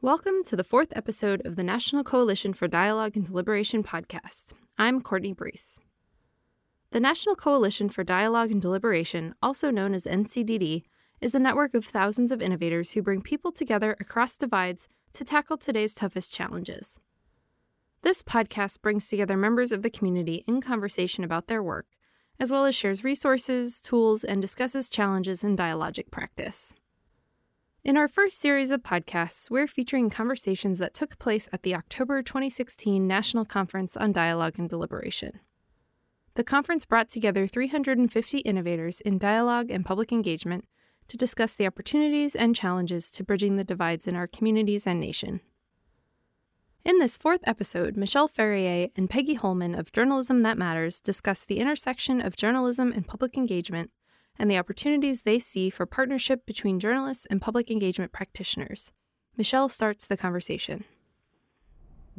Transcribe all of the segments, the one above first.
Welcome to the fourth episode of the National Coalition for Dialogue and Deliberation podcast. I'm Courtney Breese. The National Coalition for Dialogue and Deliberation, also known as NCDD, is a network of thousands of innovators who bring people together across divides to tackle today's toughest challenges. This podcast brings together members of the community in conversation about their work, as well as shares resources, tools, and discusses challenges in dialogic practice. In our first series of podcasts, we're featuring conversations that took place at the October 2016 National Conference on Dialogue and Deliberation. The conference brought together 350 innovators in dialogue and public engagement to discuss the opportunities and challenges to bridging the divides in our communities and nation. In this fourth episode, Michelle Ferrier and Peggy Holman of Journalism That Matters discuss the intersection of journalism and public engagement and the opportunities they see for partnership between journalists and public engagement practitioners. Michelle starts the conversation.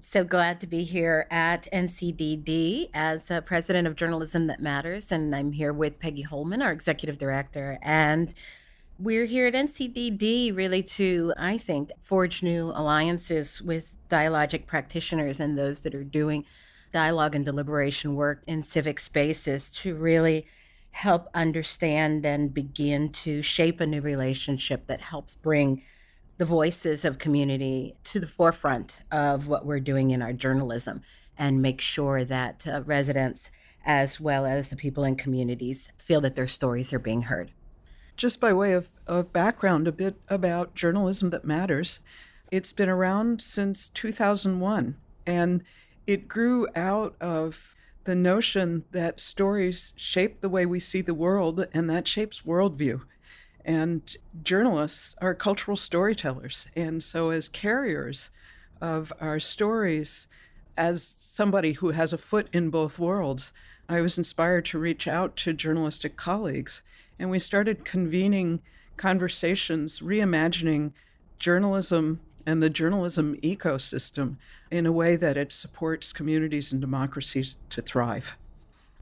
So glad to be here at NCDD as uh, president of Journalism That Matters. And I'm here with Peggy Holman, our executive director. And we're here at NCDD really to, I think, forge new alliances with dialogic practitioners and those that are doing dialogue and deliberation work in civic spaces to really help understand and begin to shape a new relationship that helps bring the voices of community to the forefront of what we're doing in our journalism and make sure that uh, residents as well as the people in communities feel that their stories are being heard. Just by way of, of background, a bit about journalism that matters. It's been around since 2001 and it grew out of the notion that stories shape the way we see the world, and that shapes worldview. And journalists are cultural storytellers. And so, as carriers of our stories, as somebody who has a foot in both worlds, I was inspired to reach out to journalistic colleagues. And we started convening conversations, reimagining journalism and the journalism ecosystem in a way that it supports communities and democracies to thrive.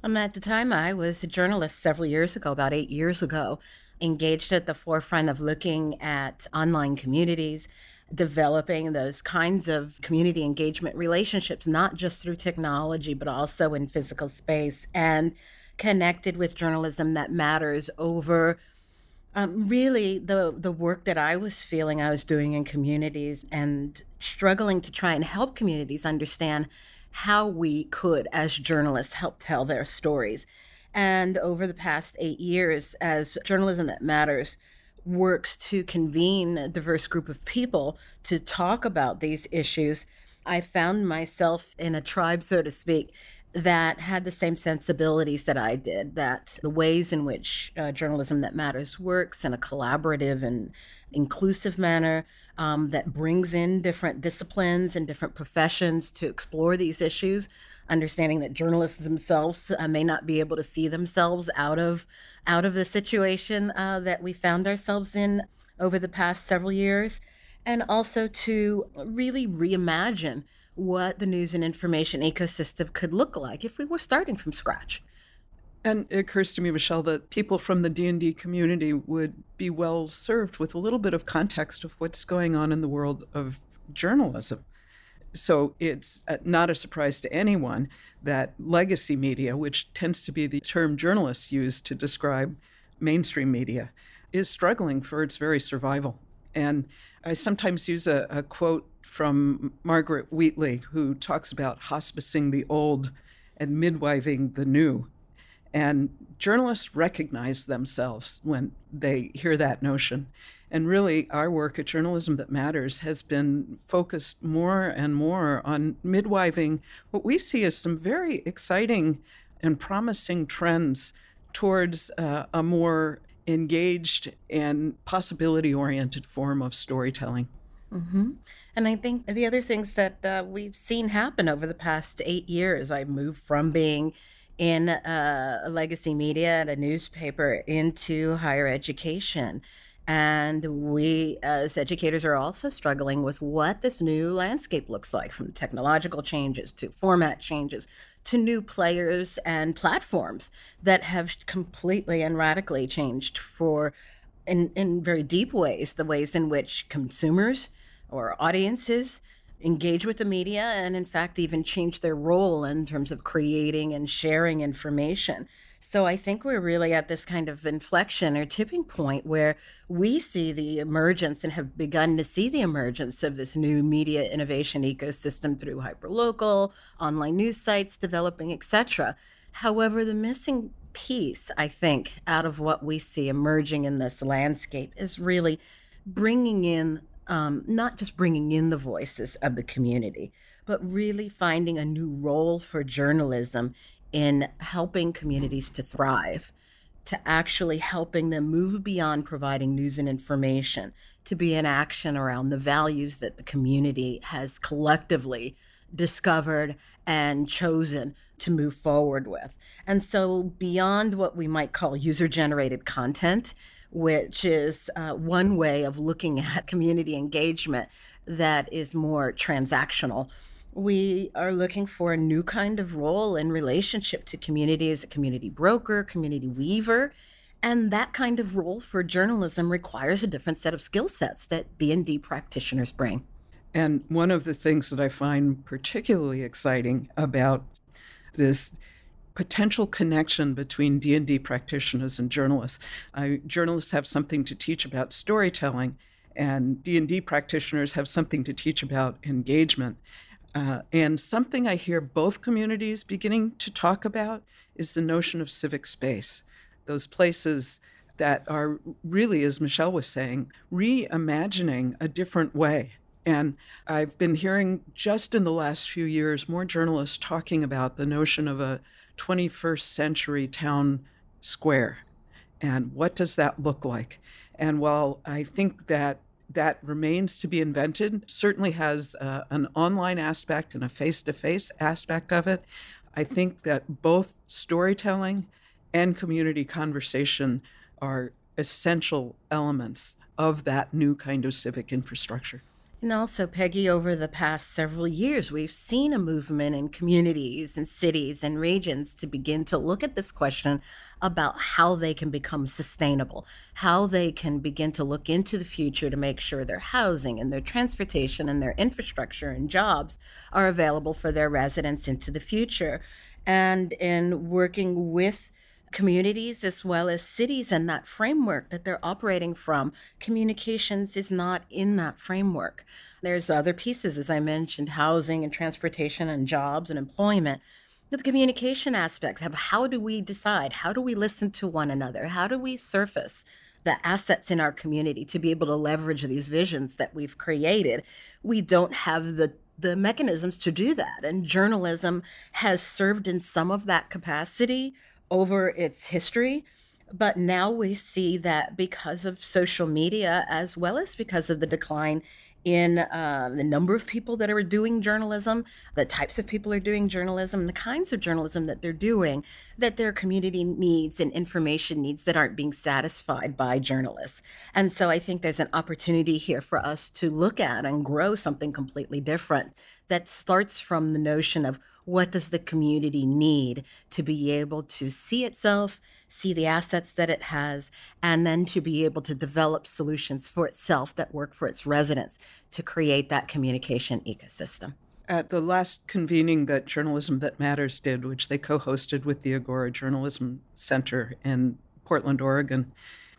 Um, at the time, I was a journalist several years ago, about eight years ago, engaged at the forefront of looking at online communities, developing those kinds of community engagement relationships, not just through technology, but also in physical space, and connected with journalism that matters over um, really, the the work that I was feeling I was doing in communities and struggling to try and help communities understand how we could, as journalists, help tell their stories. And over the past eight years, as Journalism That Matters works to convene a diverse group of people to talk about these issues, I found myself in a tribe, so to speak, that had the same sensibilities that I did, that the ways in which uh, journalism that matters works in a collaborative and inclusive manner um, that brings in different disciplines and different professions to explore these issues, understanding that journalists themselves uh, may not be able to see themselves out of out of the situation uh, that we found ourselves in over the past several years, and also to really reimagine what the news and information ecosystem could look like if we were starting from scratch. And it occurs to me, Michelle, that people from the D&D community would be well served with a little bit of context of what's going on in the world of journalism. So it's uh, not a surprise to anyone that legacy media, which tends to be the term journalists use to describe mainstream media, is struggling for its very survival. And I sometimes use a, a quote from Margaret Wheatley, who talks about hospicing the old and midwiving the new. And journalists recognize themselves when they hear that notion. And really, our work at Journalism That Matters has been focused more and more on midwiving what we see as some very exciting and promising trends towards uh, a more engaged and possibility oriented form of storytelling. Mm-hmm. And I think the other things that uh, we've seen happen over the past eight years, I moved from being in uh, legacy media at a newspaper into higher education. And we, as educators, are also struggling with what this new landscape looks like from technological changes to format changes to new players and platforms that have completely and radically changed for, in, in very deep ways, the ways in which consumers or audiences engage with the media and, in fact, even change their role in terms of creating and sharing information. So I think we're really at this kind of inflection or tipping point where we see the emergence and have begun to see the emergence of this new media innovation ecosystem through hyperlocal, online news sites developing, etc. However, the missing piece, I think, out of what we see emerging in this landscape is really bringing in um, not just bringing in the voices of the community, but really finding a new role for journalism in helping communities to thrive, to actually helping them move beyond providing news and information, to be in action around the values that the community has collectively discovered and chosen to move forward with. And so, beyond what we might call user generated content, which is uh, one way of looking at community engagement that is more transactional we are looking for a new kind of role in relationship to community as a community broker, community weaver. And that kind of role for journalism requires a different set of skill sets that D&D practitioners bring. And one of the things that I find particularly exciting about this potential connection between D&D practitioners and journalists. I, journalists have something to teach about storytelling and D&D practitioners have something to teach about engagement. Uh, and something I hear both communities beginning to talk about is the notion of civic space, those places that are really, as Michelle was saying, reimagining a different way. And I've been hearing just in the last few years more journalists talking about the notion of a 21st century town square and what does that look like. And while I think that that remains to be invented. Certainly has uh, an online aspect and a face to face aspect of it. I think that both storytelling and community conversation are essential elements of that new kind of civic infrastructure. And also, Peggy, over the past several years, we've seen a movement in communities and cities and regions to begin to look at this question about how they can become sustainable, how they can begin to look into the future to make sure their housing and their transportation and their infrastructure and jobs are available for their residents into the future. And in working with communities as well as cities and that framework that they're operating from. Communications is not in that framework. There's other pieces, as I mentioned, housing and transportation and jobs and employment. The communication aspects of how do we decide? How do we listen to one another? How do we surface the assets in our community to be able to leverage these visions that we've created? We don't have the the mechanisms to do that. And journalism has served in some of that capacity over its history. But now we see that because of social media, as well as because of the decline in uh, the number of people that are doing journalism, the types of people are doing journalism, the kinds of journalism that they're doing, that their community needs and information needs that aren't being satisfied by journalists. And so I think there's an opportunity here for us to look at and grow something completely different that starts from the notion of what does the community need to be able to see itself see the assets that it has and then to be able to develop solutions for itself that work for its residents to create that communication ecosystem at the last convening that Journalism That Matters did, which they co hosted with the Agora Journalism Center in Portland, Oregon,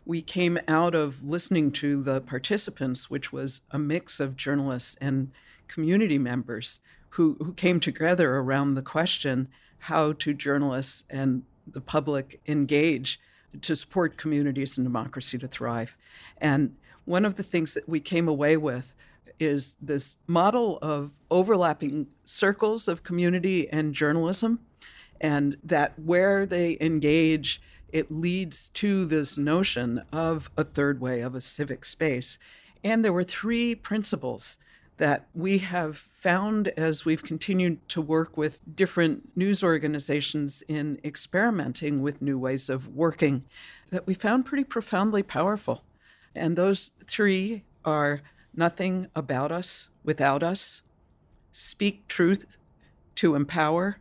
we came out of listening to the participants, which was a mix of journalists and community members who, who came together around the question how do journalists and the public engage to support communities and democracy to thrive. And one of the things that we came away with is this model of overlapping circles of community and journalism, and that where they engage, it leads to this notion of a third way, of a civic space. And there were three principles that we have found as we've continued to work with different news organizations in experimenting with new ways of working that we found pretty profoundly powerful. And those three are nothing about us without us, speak truth to empower,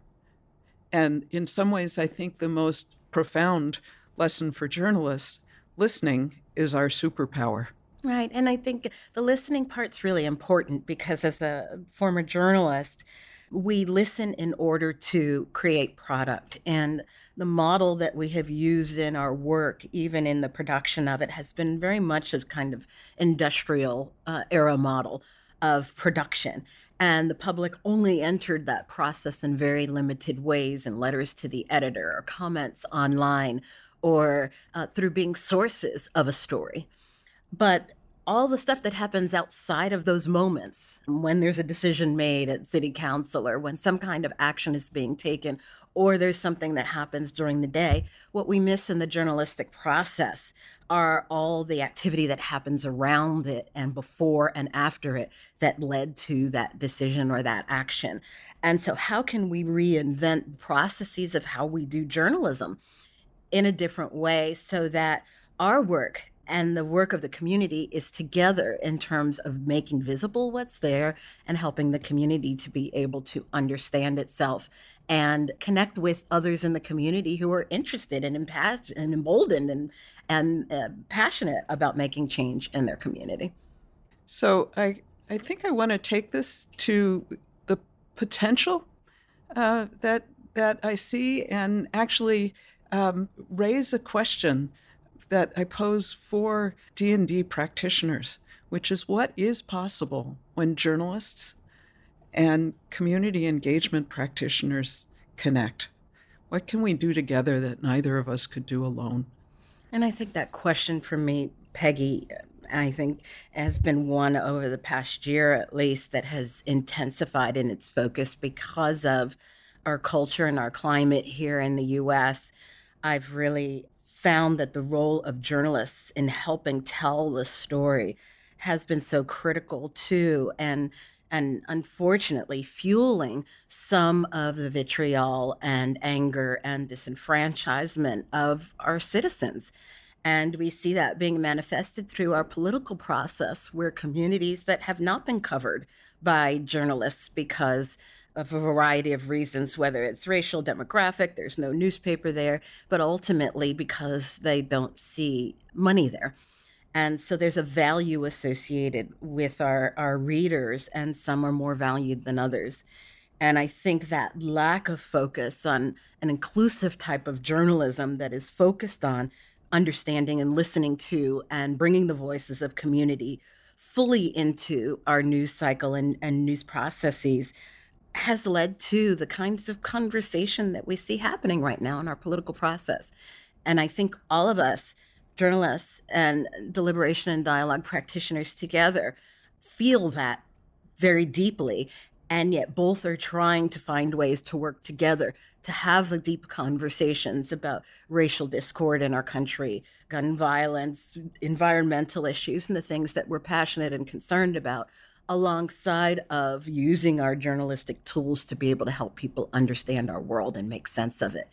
and in some ways, I think the most profound lesson for journalists listening is our superpower. Right. And I think the listening part's really important because as a former journalist, we listen in order to create product. And the model that we have used in our work, even in the production of it, has been very much a kind of industrial uh, era model of production. And the public only entered that process in very limited ways in letters to the editor or comments online or uh, through being sources of a story. But all the stuff that happens outside of those moments, when there's a decision made at city council or when some kind of action is being taken, or there's something that happens during the day, what we miss in the journalistic process are all the activity that happens around it and before and after it that led to that decision or that action. And so, how can we reinvent processes of how we do journalism in a different way so that our work and the work of the community is together in terms of making visible what's there and helping the community to be able to understand itself and connect with others in the community who are interested and, impa- and emboldened and, and uh, passionate about making change in their community. So I, I think I want to take this to the potential uh, that that I see and actually um, raise a question that I pose for D&D practitioners, which is what is possible when journalists and community engagement practitioners connect? What can we do together that neither of us could do alone? And I think that question for me, Peggy, I think has been one over the past year at least that has intensified in its focus because of our culture and our climate here in the US. I've really found that the role of journalists in helping tell the story has been so critical too and and unfortunately fueling some of the vitriol and anger and disenfranchisement of our citizens. And we see that being manifested through our political process where communities that have not been covered by journalists because a variety of reasons, whether it's racial, demographic, there's no newspaper there, but ultimately because they don't see money there. And so there's a value associated with our, our readers, and some are more valued than others. And I think that lack of focus on an inclusive type of journalism that is focused on understanding and listening to and bringing the voices of community fully into our news cycle and, and news processes has led to the kinds of conversation that we see happening right now in our political process. And I think all of us, journalists and deliberation and dialogue practitioners together, feel that very deeply. And yet, both are trying to find ways to work together to have the deep conversations about racial discord in our country, gun violence, environmental issues, and the things that we're passionate and concerned about, alongside of using our journalistic tools to be able to help people understand our world and make sense of it.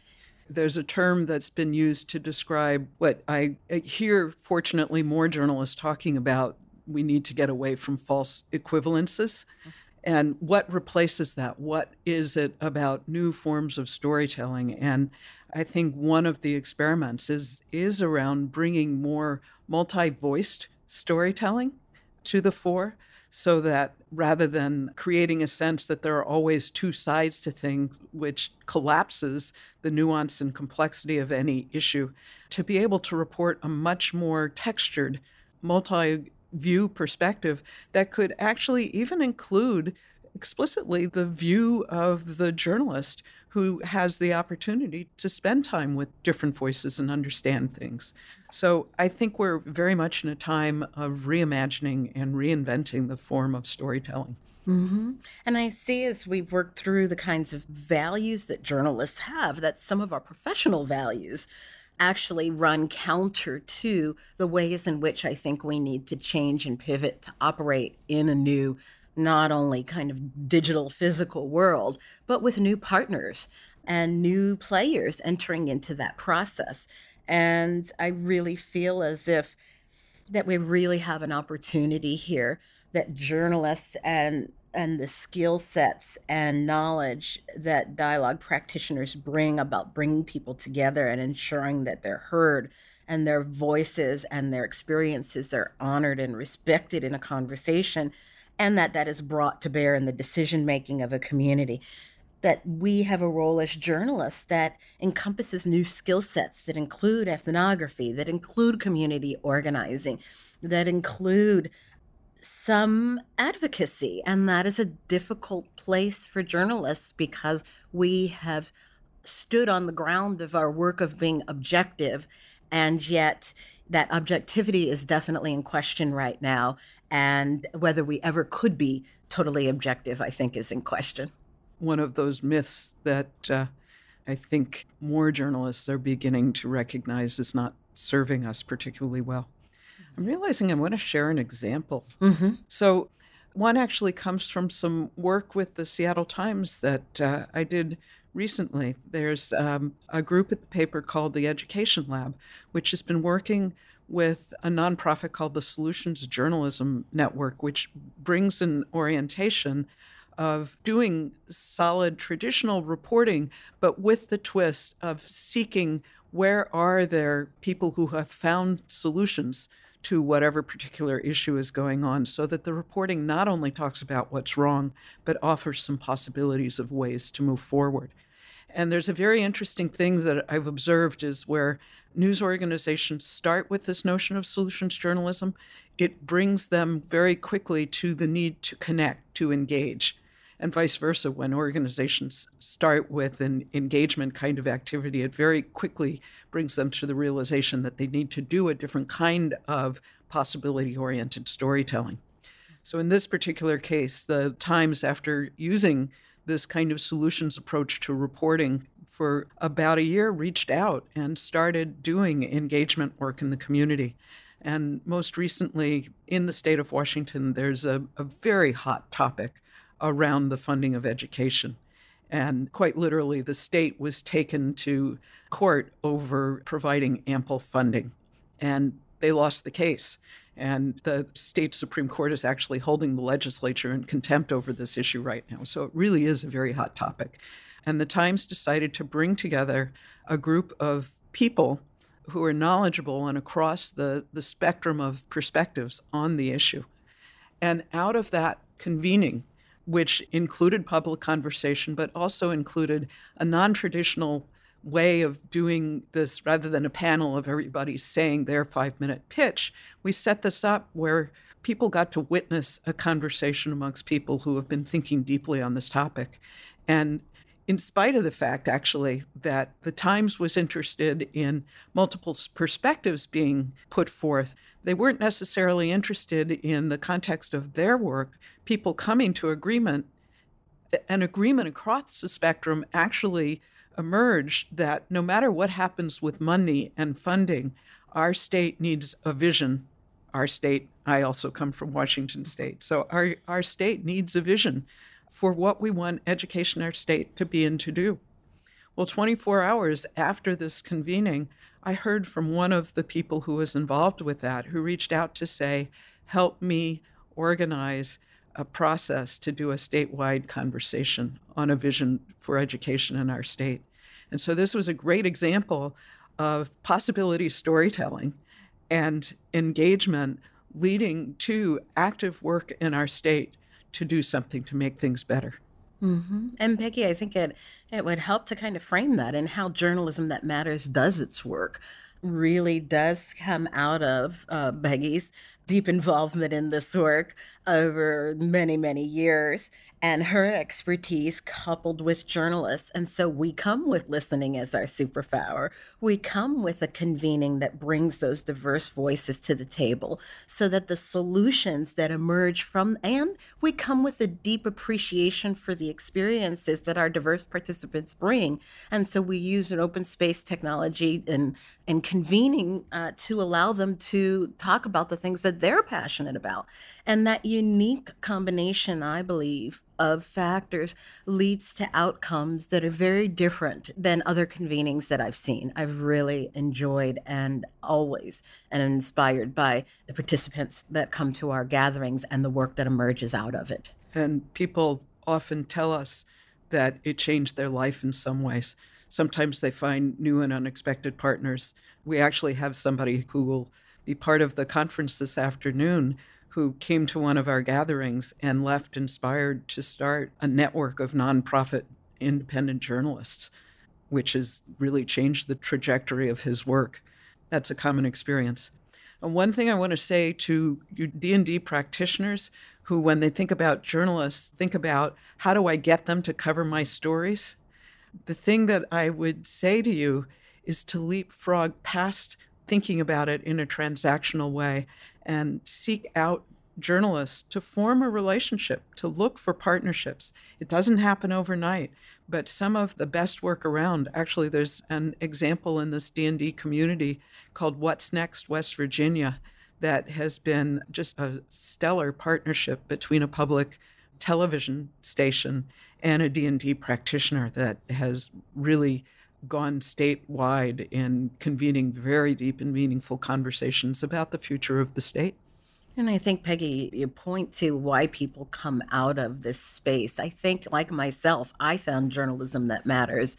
There's a term that's been used to describe what I hear, fortunately, more journalists talking about. We need to get away from false equivalences. Mm-hmm. And what replaces that? What is it about new forms of storytelling? And I think one of the experiments is, is around bringing more multi voiced storytelling to the fore so that rather than creating a sense that there are always two sides to things, which collapses the nuance and complexity of any issue, to be able to report a much more textured, multi view perspective that could actually even include explicitly the view of the journalist who has the opportunity to spend time with different voices and understand things. So I think we're very much in a time of reimagining and reinventing the form of storytelling. Mm-hmm. And I see as we've worked through the kinds of values that journalists have, that some of our professional values actually run counter to the ways in which I think we need to change and pivot to operate in a new not only kind of digital physical world, but with new partners and new players entering into that process. And I really feel as if that we really have an opportunity here that journalists and and the skill sets and knowledge that dialogue practitioners bring about bringing people together and ensuring that they're heard and their voices and their experiences are honored and respected in a conversation and that that is brought to bear in the decision making of a community that we have a role as journalists that encompasses new skill sets that include ethnography that include community organizing that include some advocacy. And that is a difficult place for journalists because we have stood on the ground of our work of being objective and yet that objectivity is definitely in question right now and whether we ever could be totally objective, I think, is in question. One of those myths that uh, I think more journalists are beginning to recognize is not serving us particularly well. I'm realizing I want to share an example. Mm-hmm. So, one actually comes from some work with the Seattle Times that uh, I did recently. There's um, a group at the paper called the Education Lab, which has been working with a nonprofit called the Solutions Journalism Network, which brings an orientation of doing solid traditional reporting, but with the twist of seeking where are there people who have found solutions to whatever particular issue is going on so that the reporting not only talks about what's wrong, but offers some possibilities of ways to move forward. And there's a very interesting thing that I've observed is where news organizations start with this notion of solutions journalism, it brings them very quickly to the need to connect, to engage. And vice versa, when organizations start with an engagement kind of activity, it very quickly brings them to the realization that they need to do a different kind of possibility oriented storytelling. So, in this particular case, the Times, after using this kind of solutions approach to reporting for about a year reached out and started doing engagement work in the community. And most recently, in the state of Washington, there's a, a very hot topic around the funding of education. And quite literally, the state was taken to court over providing ample funding. And they lost the case. And the state Supreme Court is actually holding the legislature in contempt over this issue right now. So it really is a very hot topic. And the Times decided to bring together a group of people who are knowledgeable and across the, the spectrum of perspectives on the issue. And out of that convening, which included public conversation, but also included a non traditional way of doing this rather than a panel of everybody saying their five minute pitch, we set this up where people got to witness a conversation amongst people who have been thinking deeply on this topic. And in spite of the fact, actually, that the Times was interested in multiple perspectives being put forth, they weren't necessarily interested in the context of their work, people coming to agreement. An agreement across the spectrum actually emerged that no matter what happens with money and funding, our state needs a vision. Our state, I also come from Washington state, so our, our state needs a vision for what we want education in our state to be and to do. Well, 24 hours after this convening, I heard from one of the people who was involved with that who reached out to say, Help me organize a process to do a statewide conversation on a vision for education in our state. And so this was a great example of possibility storytelling and engagement leading to active work in our state to do something to make things better. Mm-hmm. And Peggy, I think it it would help to kind of frame that and how journalism that matters does its work really does come out of uh, Peggy's deep involvement in this work over many, many years and her expertise coupled with journalists. And so we come with listening as our superpower. We come with a convening that brings those diverse voices to the table so that the solutions that emerge from, and we come with a deep appreciation for the experiences that our diverse participants bring. And so we use an open space technology and, and convening uh, to allow them to talk about the things that they're passionate about. And that unique combination, I believe, of factors leads to outcomes that are very different than other convenings that I've seen. I've really enjoyed and always am inspired by the participants that come to our gatherings and the work that emerges out of it. And people often tell us that it changed their life in some ways. Sometimes they find new and unexpected partners. We actually have somebody who will be part of the conference this afternoon who came to one of our gatherings and left inspired to start a network of nonprofit independent journalists, which has really changed the trajectory of his work. That's a common experience. And one thing I want to say to you D&D practitioners who when they think about journalists think about how do I get them to cover my stories? The thing that I would say to you is to leapfrog past thinking about it in a transactional way and seek out journalists to form a relationship, to look for partnerships. It doesn't happen overnight, but some of the best work around, actually there's an example in this D&D community called What's Next West Virginia that has been just a stellar partnership between a public television station and a D&D practitioner that has really gone statewide in convening very deep and meaningful conversations about the future of the state. And I think, Peggy, you point to why people come out of this space. I think, like myself, I found journalism that matters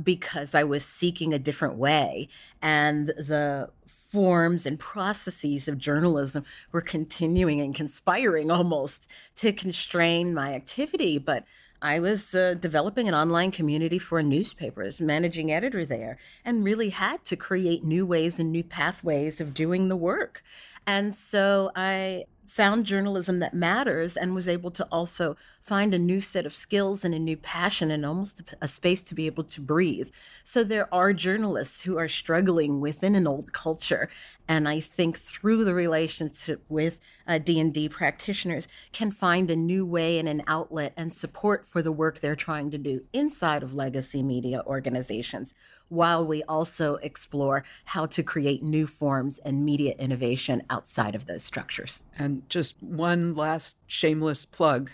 because I was seeking a different way. And the forms and processes of journalism were continuing and conspiring almost to constrain my activity. But I was uh, developing an online community for a newspaper as managing editor there and really had to create new ways and new pathways of doing the work. And so I found journalism that matters and was able to also find a new set of skills and a new passion and almost a space to be able to breathe. So there are journalists who are struggling within an old culture and I think through the relationship with uh, D&D practitioners can find a new way and an outlet and support for the work they're trying to do inside of legacy media organizations while we also explore how to create new forms and media innovation outside of those structures. And just one last shameless plug.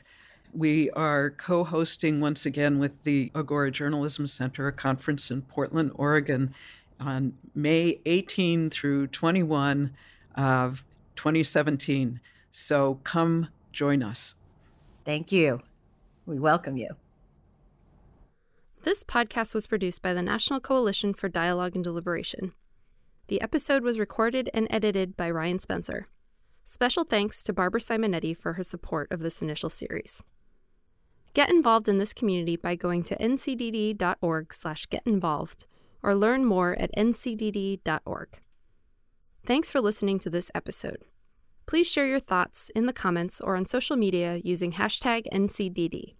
We are co hosting once again with the Agora Journalism Center a conference in Portland, Oregon on May 18 through 21 of 2017. So come join us. Thank you. We welcome you. This podcast was produced by the National Coalition for Dialogue and Deliberation. The episode was recorded and edited by Ryan Spencer. Special thanks to Barbara Simonetti for her support of this initial series. Get involved in this community by going to ncdd.org/getinvolved or learn more at ncdd.org. Thanks for listening to this episode. Please share your thoughts in the comments or on social media using hashtag NCDD.